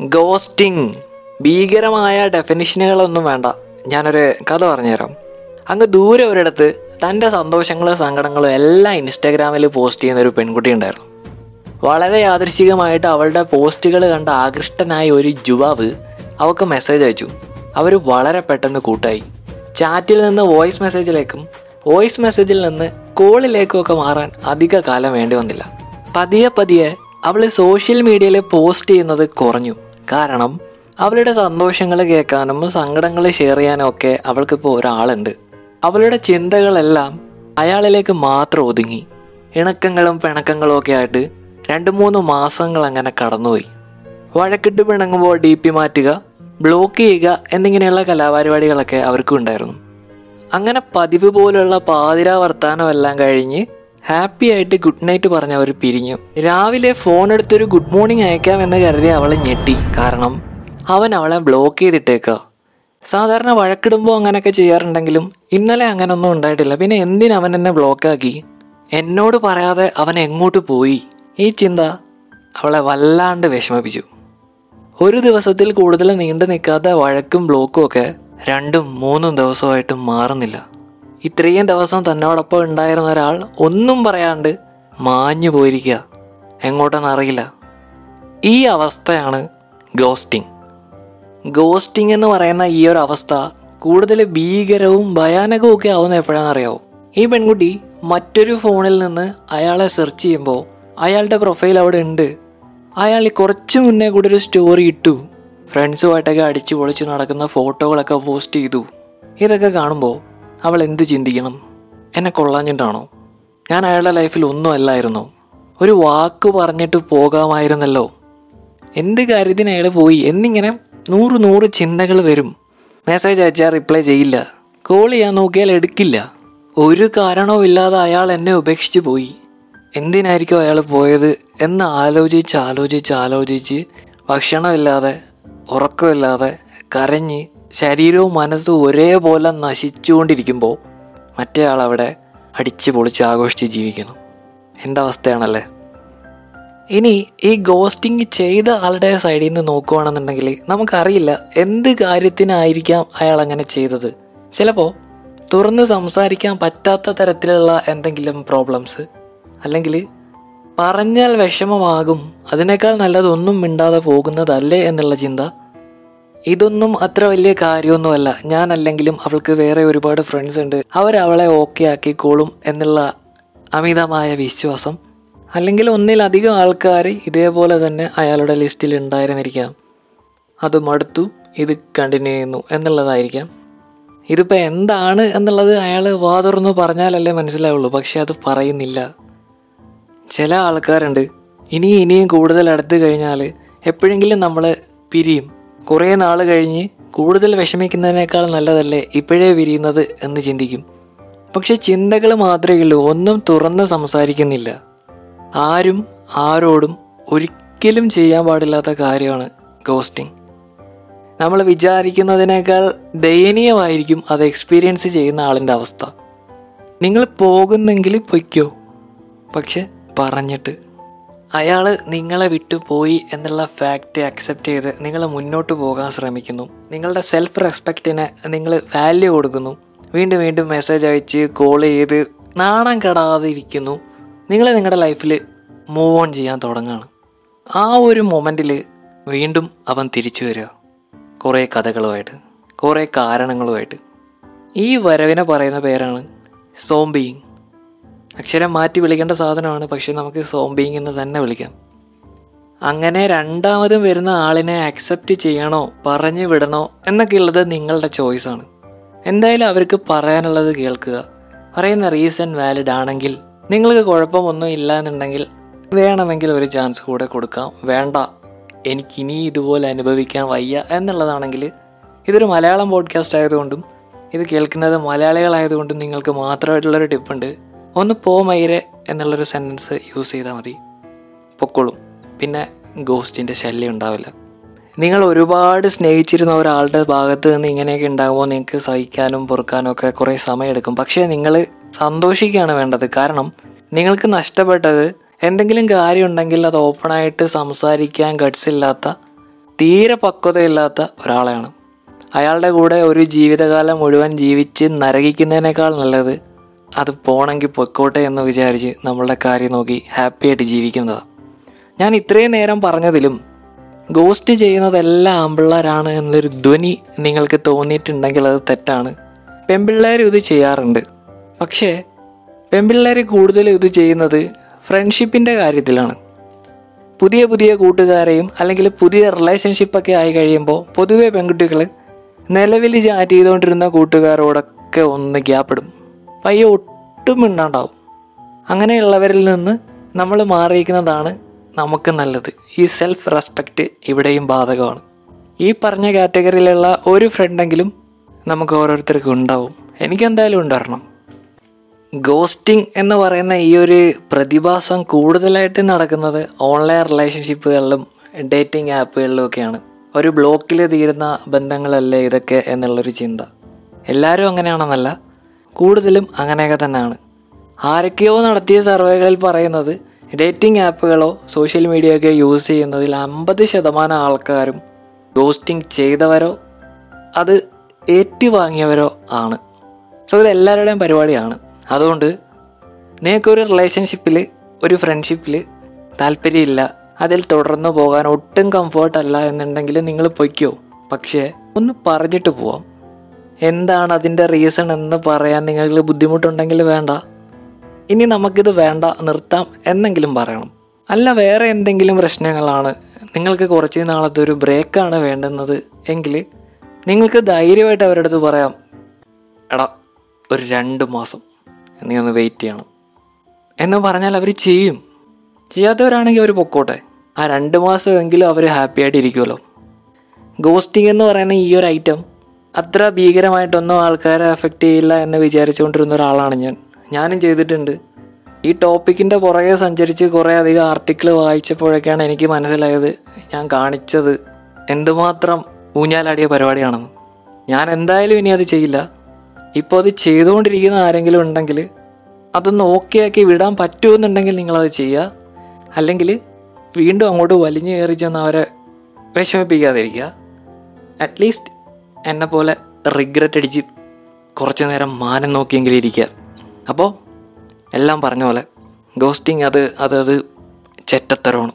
Ghosting ഭീകരമായ ഡെഫിനിഷനുകളൊന്നും വേണ്ട. ഞാനൊരു കഥ പറഞ്ഞുതരാം. അങ്ങ് ദൂരെ ഒരിടത്ത് തന്റെ സന്തോഷങ്ങളും സങ്കടങ്ങളും എല്ലാം ഇൻസ്റ്റാഗ്രാമിൽ പോസ്റ്റ് ചെയ്യുന്ന ഒരു പെൺകുട്ടി ഉണ്ടായിരുന്നു. വളരെ യാദൃശികമായിട്ട് അവളുടെ പോസ്റ്റുകൾ കണ്ട ആകൃഷ്ടനായ ഒരു യുവാവ് അവൾക്ക് മെസ്സേജ് അയച്ചു. അവർ വളരെ പെട്ടെന്ന് കൂട്ടായി. ചാറ്റിൽ നിന്ന് വോയിസ് മെസ്സേജിലേക്കും വോയിസ് മെസ്സേജിൽ നിന്ന് കോളിലേക്കും ഒക്കെ മാറാൻ അധിക കാലം വേണ്ടി വന്നില്ല. പതിയെ പതിയെ അവൾ സോഷ്യൽ മീഡിയയിൽ പോസ്റ്റ് ചെയ്യുന്നത് കുറഞ്ഞു. കാരണം അവളുടെ സന്തോഷങ്ങൾ കേൾക്കാനും സങ്കടങ്ങൾ ഷെയർ ചെയ്യാനും ഒക്കെ അവൾക്കിപ്പോൾ ഒരാളുണ്ട്. അവളുടെ ചിന്തകളെല്ലാം അയാളിലേക്ക് മാത്രം ഒതുങ്ങി. ഇണക്കങ്ങളും പിണക്കങ്ങളും ഒക്കെ ആയിട്ട് രണ്ട് മൂന്ന് മാസങ്ങൾ അങ്ങനെ കടന്നുപോയി. വഴക്കിട്ട് പിണങ്ങുമ്പോൾ ഡി പി മാറ്റുക ബ്ലോക്ക് ചെയ്യുക എന്നിങ്ങനെയുള്ള കലാപരിപാടികളൊക്കെ അവർക്കും ഉണ്ടായിരുന്നു. അങ്ങനെ പതിവ് പോലുള്ള പാതിരാ വർത്താനം എല്ലാം കഴിഞ്ഞ് ഹാപ്പി ആയിട്ട് ഗുഡ് നൈറ്റ് പറഞ്ഞ് അവർ പിരിഞ്ഞു. രാവിലെ ഫോൺ എടുത്തൊരു ഗുഡ് മോർണിംഗ് അയക്കാം എന്ന് കരുതി അവളെ ഞെട്ടി. കാരണം അവൻ അവളെ ബ്ലോക്ക് ചെയ്തിട്ടേക്കുക സാധാരണ വഴക്കിടുമ്പോൾ അങ്ങനെയൊക്കെ ചെയ്യാറുണ്ടെങ്കിലും ഇന്നലെ അങ്ങനൊന്നും ഉണ്ടായിട്ടില്ല. പിന്നെ എന്തിനു അവൻ എന്നെ ബ്ലോക്കാക്കി എന്നോട് പറയാതെ അവൻ എങ്ങോട്ട് പോയി? ഈ ചിന്ത അവളെ വല്ലാണ്ട് വിഷമിപ്പിച്ചു. ഒരു ദിവസത്തിൽ കൂടുതൽ നീണ്ടു നിൽക്കാത്ത വഴക്കും ബ്ലോക്കും ഒക്കെ രണ്ടും മൂന്നും ദിവസമായിട്ടും മാറുന്നില്ല. ഇത്രയും ദിവസം തന്നോടൊപ്പം ഉണ്ടായിരുന്ന ഒരാൾ ഒന്നും പറയാണ്ട് മാഞ്ഞു പോയിരിക്കുക. എങ്ങോട്ടെന്നറിയില്ല ഈ അവസ്ഥയാണ് ഗോസ്റ്റിംഗ് ഗോസ്റ്റിംഗ് എന്ന് പറയുന്ന ഈ ഒരു അവസ്ഥ കൂടുതൽ ഭീകരവും ഭയാനകവും ഒക്കെ ആവുന്ന എപ്പോഴാണെന്നറിയാവോ ഈ പെൺകുട്ടി മറ്റൊരു ഫോണിൽ നിന്ന് അയാളെ സെർച്ച് ചെയ്യുമ്പോൾ അയാളുടെ പ്രൊഫൈൽ അവിടെ ഉണ്ട്. അയാൾ കുറച്ച് മുന്നേ കൂടി ഒരു സ്റ്റോറി ഇട്ടു. ഫ്രണ്ട്സുമായിട്ടൊക്കെ അടിച്ചു പൊളിച്ച് നടക്കുന്ന ഫോട്ടോകളൊക്കെ പോസ്റ്റ് ചെയ്തു. ഇതൊക്കെ കാണുമ്പോൾ അവൾ എന്ത് ചിന്തിക്കണം? എന്നെ കൊള്ളാഞ്ഞിട്ടാണോ? ഞാൻ അയാളുടെ ലൈഫിൽ ഒന്നും അല്ലായിരുന്നു. ഒരു വാക്ക് പറഞ്ഞിട്ട് പോകാമായിരുന്നല്ലോ. എന്ത് കാര്യത്തിന് അയാൾ പോയി? എന്നിങ്ങനെ നൂറ് നൂറ് ചിന്തകൾ വരും. മെസ്സേജ് അയച്ചാൽ റിപ്ലൈ ചെയ്യില്ല. കോൾ ചെയ്യാൻ നോക്കിയാൽ എടുക്കില്ല. ഒരു കാരണവും ഇല്ലാതെ അയാൾ എന്നെ ഉപേക്ഷിച്ച് പോയി. എന്തിനായിരിക്കും അയാൾ പോയത് എന്ന് ആലോചിച്ച് ആലോചിച്ച് ആലോചിച്ച് ഭക്ഷണമില്ലാതെ ഉറക്കമില്ലാതെ കരഞ്ഞ് ശരീരവും മനസ്സും ഒരേപോലെ നശിച്ചുകൊണ്ടിരിക്കുമ്പോൾ മറ്റേ ആളവിടെ അടിച്ച് പൊളിച്ച് ആഘോഷിച്ച് ജീവിക്കുന്നു. എന്റെ അവസ്ഥയാണല്ലേ ഇനി ഈ ഗോസ്റ്റിംഗ് ചെയ്ത ആളുടെ സൈഡിൽ നിന്ന് നോക്കുകയാണെന്നുണ്ടെങ്കിൽ നമുക്കറിയില്ല എന്ത് കാര്യത്തിനായിരിക്കാം അയാൾ അങ്ങനെ ചെയ്തത്. ചിലപ്പോൾ തുറന്ന് സംസാരിക്കാൻ പറ്റാത്ത തരത്തിലുള്ള എന്തെങ്കിലും പ്രോബ്ലംസ് അല്ലെങ്കിൽ പറഞ്ഞാൽ വിഷമമാകും. അതിനേക്കാൾ നല്ലതൊന്നും മിണ്ടാതെ പോകുന്നതല്ലേ എന്നുള്ള ചിന്ത ഇതൊന്നും അത്ര വലിയ കാര്യമൊന്നുമല്ല. ഞാൻ അല്ലെങ്കിലും അവൾക്ക് വേറെ ഒരുപാട് ഫ്രണ്ട്സ് ഉണ്ട്. അവരവളെ ഓക്കെ ആക്കിക്കോളും എന്നുള്ള അമിതമായ വിശ്വാസം. അല്ലെങ്കിൽ ഒന്നിലധികം ആൾക്കാർ ഇതേപോലെ തന്നെ അയാളുടെ ലിസ്റ്റിൽ ഉണ്ടായിരുന്നിരിക്കാം. അത് മടുത്തു. ഇത് കണ്ടിന്യൂ ചെയ്യുന്നു എന്നുള്ളതായിരിക്കാം. ഇതിപ്പോൾ എന്താണ് എന്നുള്ളത് അയാൾ വാതുറന്നു പറഞ്ഞാലല്ലേ മനസ്സിലാവുള്ളൂ. പക്ഷെ അത് പറയുന്നില്ല. ചില ആൾക്കാരുണ്ട്. ഇനി ഇനിയും കൂടുതൽ അടുത്ത് കഴിഞ്ഞാൽ എപ്പോഴെങ്കിലും നമ്മൾ പിരിയും. കുറേ നാൾ കഴിഞ്ഞ് കൂടുതൽ വിഷമിക്കുന്നതിനേക്കാൾ നല്ലതല്ലേ ഇപ്പോഴേ വിരിയുന്നത് എന്ന് ചിന്തിക്കും. പക്ഷെ ചിന്തകൾ മാത്രമേ ഉള്ളൂ ഒന്നും തുറന്ന് സംസാരിക്കുന്നില്ല. ആരും ആരോടും ഒരിക്കലും ചെയ്യാൻ പാടില്ലാത്ത കാര്യമാണ് ഗോസ്റ്റിംഗ് നമ്മൾ വിചാരിക്കുന്നതിനേക്കാൾ ദയനീയമായിരിക്കും അത് എക്സ്പീരിയൻസ് ചെയ്യുന്ന ആളിന്റെ അവസ്ഥ. നിങ്ങൾ പോകുന്നെങ്കിൽ പൊയ്ക്കോ. പക്ഷെ പറഞ്ഞിട്ട് അയാൾ നിങ്ങളെ വിട്ടു പോയി എന്നുള്ള ഫാക്റ്റ് അക്സെപ്റ്റ് ചെയ്ത് നിങ്ങൾ മുന്നോട്ട് പോകാൻ ശ്രമിക്കുന്നു. നിങ്ങളുടെ സെൽഫ് റെസ്പെക്റ്റിന് നിങ്ങൾ വാല്യൂ കൊടുക്കുന്നു. വീണ്ടും വീണ്ടും മെസ്സേജ് അയച്ച് കോൾ ചെയ്ത് നാണം കെടാതിരിക്കുന്നു. നിങ്ങൾ നിങ്ങളുടെ ലൈഫിൽ മൂവ് ഓൺ ചെയ്യാൻ തുടങ്ങുകയാണ് ആ ഒരു മൊമെന്റിൽ വീണ്ടും അവൻ തിരിച്ചു വരിക. കുറേ കഥകളുമായിട്ട് കുറേ കാരണങ്ങളുമായിട്ട്. ഈ വരവിനെ പറയുന്ന പേരാണ് സോംബിയിങ് അക്ഷരം മാറ്റി വിളിക്കേണ്ട സാധനമാണ് പക്ഷെ നമുക്ക് സോംബിങ് എന്ന് തന്നെ വിളിക്കാം. അങ്ങനെ രണ്ടാമതും വരുന്ന ആളിനെ അക്സെപ്റ്റ് ചെയ്യണോ പറഞ്ഞു വിടണോ എന്നൊക്കെയുള്ളത് നിങ്ങളുടെ ചോയ്സാണ് എന്തായാലും അവർക്ക് പറയാനുള്ളത് കേൾക്കുക. പറയുന്ന റീസൺ വാലിഡ് ആണെങ്കിൽ നിങ്ങൾക്ക് കുഴപ്പമൊന്നും ഇല്ല എന്നുണ്ടെങ്കിൽ വേണമെങ്കിൽ ഒരു ചാൻസ് കൂടെ കൊടുക്കാം. വേണ്ട എനിക്കിനി ഇതുപോലെ അനുഭവിക്കാൻ വയ്യ എന്നുള്ളതാണെങ്കിൽ ഇതൊരു മലയാളം പോഡ്കാസ്റ്റ് ആയതുകൊണ്ടും ഇത് കേൾക്കുന്നത് മലയാളികളായതുകൊണ്ടും നിങ്ങൾക്ക് മാത്രമായിട്ടുള്ളൊരു ടിപ്പുണ്ട് ഒന്ന് പോ മയിരെ എന്നുള്ളൊരു സെന്റൻസ് യൂസ് ചെയ്താൽ മതി. പൊക്കോളും. പിന്നെ ഗോസ്റ്റിന്റെ ശല്യം ഉണ്ടാവില്ല. നിങ്ങൾ ഒരുപാട് സ്നേഹിച്ചിരുന്ന ഒരാളുടെ ഭാഗത്ത് നിന്ന് ഇങ്ങനെയൊക്കെ ഉണ്ടാകുമ്പോൾ നിങ്ങൾക്ക് സഹിക്കാനും പൊറുക്കാനും ഒക്കെ കുറേ സമയമെടുക്കും പക്ഷേ നിങ്ങൾ സന്തോഷിക്കുകയാണ് വേണ്ടത്. കാരണം നിങ്ങൾക്ക് നഷ്ടപ്പെട്ടത് എന്തെങ്കിലും കാര്യം ഉണ്ടെങ്കിൽ അത് ഓപ്പണായിട്ട് സംസാരിക്കാൻ ഗട്സ് ഇല്ലാത്ത തീരെ പക്വതയില്ലാത്ത ഒരാളെയാണ്. അയാളുടെ കൂടെ ഒരു ജീവിതകാലം മുഴുവൻ ജീവിച്ച് നരകിക്കുന്നതിനേക്കാൾ നല്ലത് അത് പോണെങ്കിൽ പൊയ്ക്കോട്ടെ എന്ന് വിചാരിച്ച് നമ്മളുടെ കാര്യം നോക്കി ഹാപ്പി ആയിട്ട് ജീവിക്കുന്നതാണ് ഞാൻ ഇത്രയും നേരം പറഞ്ഞതിലും ഗോസ്റ്റ് ചെയ്യുന്നതെല്ലാം ആമ്പിള്ളേരാണ് എന്നൊരു ധ്വനി നിങ്ങൾക്ക് തോന്നിയിട്ടുണ്ടെങ്കിൽ അത് തെറ്റാണ്. പെൺപിള്ളേരും ഇത് ചെയ്യാറുണ്ട്. പക്ഷേ പെൺപിള്ളേർ കൂടുതലും ഇത് ചെയ്യുന്നത് ഫ്രണ്ട്ഷിപ്പിന്റെ കാര്യത്തിലാണ്. പുതിയ പുതിയ കൂട്ടുകാരെയും അല്ലെങ്കിൽ പുതിയ റിലേഷൻഷിപ്പൊക്കെ ആയി കഴിയുമ്പോൾ പൊതുവെ പെൺകുട്ടികൾ നിലവിൽ ചാറ്റ് ചെയ്തുകൊണ്ടിരുന്ന കൂട്ടുകാരോടൊക്കെ ഒന്ന് ഗ്യാപ്പിടും. പയ്യെ ഒട്ടും മിണ്ടാണ്ടാവും. അങ്ങനെയുള്ളവരിൽ നിന്ന് നമ്മൾ മാറിയിരിക്കുന്നതാണ് നമുക്ക് നല്ലത്. ഈ സെൽഫ് റെസ്പെക്റ്റ് ഇവിടെയും ബാധകമാണ്. ഈ പറഞ്ഞ കാറ്റഗറിയിലുള്ള ഒരു ഫ്രണ്ടെങ്കിലും നമുക്ക് ഓരോരുത്തർക്കും ഉണ്ടാവും. എനിക്കെന്തായാലും ഉണ്ടാകണം ഗോസ്റ്റിംഗ് എന്ന് പറയുന്ന ഈ ഒരു പ്രതിഭാസം കൂടുതലായിട്ട് നടക്കുന്നത് ഓൺലൈൻ റിലേഷൻഷിപ്പുകളിലും ഡേറ്റിംഗ് ആപ്പുകളിലും ഒക്കെയാണ്. ഒരു ബ്ലോക്കിൽ തീരുന്ന ബന്ധങ്ങളല്ലേ ഇതൊക്കെ എന്നുള്ളൊരു ചിന്ത. എല്ലാവരും അങ്ങനെയാണെന്നല്ല. കൂടുതലും അങ്ങനെയൊക്കെ തന്നെയാണ്. ആരൊക്കെയോ നടത്തിയ സർവേകളിൽ പറയുന്നത് ഡേറ്റിംഗ് ആപ്പുകളോ സോഷ്യൽ മീഡിയയൊക്കെ യൂസ് ചെയ്യുന്നതിൽ അമ്പത് ശതമാനം ആൾക്കാരും ഗോസ്റ്റിംഗ് ചെയ്തവരോ അത് ഏറ്റുവാങ്ങിയവരോ ആണ്. സോ ഇത് എല്ലാവരുടെയും പരിപാടിയാണ്. അതുകൊണ്ട് നിങ്ങൾക്കൊരു റിലേഷൻഷിപ്പിൽ ഒരു ഫ്രണ്ട്ഷിപ്പിൽ താല്പര്യമില്ല. അതിൽ തുടർന്ന് പോകാൻ ഒട്ടും കംഫർട്ട് അല്ല എന്നുണ്ടെങ്കിൽ നിങ്ങൾ പൊയ്ക്കോ. പക്ഷേ ഒന്ന് പറഞ്ഞിട്ട് പോവാം. എന്താണ് അതിന്റെ റീസൺ എന്ന് പറയാൻ നിങ്ങൾക്ക് ബുദ്ധിമുട്ടുണ്ടെങ്കിൽ വേണ്ട. ഇനി നമുക്കിത് വേണ്ട നിർത്താം എന്നെങ്കിലും പറയണം. അല്ല വേറെ എന്തെങ്കിലും പ്രശ്നങ്ങളാണ്. നിങ്ങൾക്ക് കുറച്ച് നാളത്തെ ഒരു ബ്രേക്കാണ് വേണ്ടുന്നത് എങ്കിൽ നിങ്ങൾക്ക് ധൈര്യമായിട്ട് അവരുടെ അടുത്ത് പറയാം എടാ ഒരു രണ്ട് മാസം നീ ഒന്ന് വെയിറ്റ് ചെയ്യണം. എന്ന് പറഞ്ഞാൽ അവർ ചെയ്യും. ചെയ്യാത്തവരാണെങ്കിൽ അവർ പൊക്കോട്ടെ. ആ രണ്ട് മാസമെങ്കിലും അവർ ഹാപ്പി ആയിട്ട് ഗോസ്റ്റിംഗ് എന്ന് പറയുന്ന ഈ ഒരു ഐറ്റം അത്ര ഭീകരമായിട്ടൊന്നും ആൾക്കാരെ അഫക്റ്റ് ചെയ്യില്ല എന്ന് വിചാരിച്ചുകൊണ്ടിരുന്ന ഒരാളാണ് ഞാൻ. ഞാനും ചെയ്തിട്ടുണ്ട്. ഈ ടോപ്പിക്കിന്റെ പുറകെ സഞ്ചരിച്ച് കുറേ അധികം ആർട്ടിക്കിൾ വായിച്ചപ്പോഴൊക്കെയാണ് എനിക്ക് മനസ്സിലായത് ഞാൻ കാണിച്ചത് എന്തുമാത്രം ഊഞ്ഞാലാടിയ പരിപാടിയാണെന്ന്. ഞാൻ എന്തായാലും ഇനി അത് ചെയ്യില്ല. ഇപ്പോൾ അത് ചെയ്തുകൊണ്ടിരിക്കുന്ന ആരെങ്കിലും ഉണ്ടെങ്കിൽ അതൊന്ന് ഓക്കെ ആക്കി വിടാൻ പറ്റുമെന്നുണ്ടെങ്കിൽ നിങ്ങളത് ചെയ്യുക. അല്ലെങ്കിൽ വീണ്ടും അങ്ങോട്ട് വലിഞ്ഞു കയറി ചെന്ന് അവരെ വിഷമിപ്പിക്കാതിരിക്കുക. അറ്റ്ലീസ്റ്റ് എന്നെ പോലെ റിഗ്രറ്റ് അടിച്ച് കുറച്ച് നേരം മാനം നോക്കിയെങ്കിലും ഇരിക്കുക. അപ്പോൾ എല്ലാം പറഞ്ഞ പോലെ ഗോസ്റ്റിങ് അത് അത് അത് ചെറ്റത്തരമാണ്.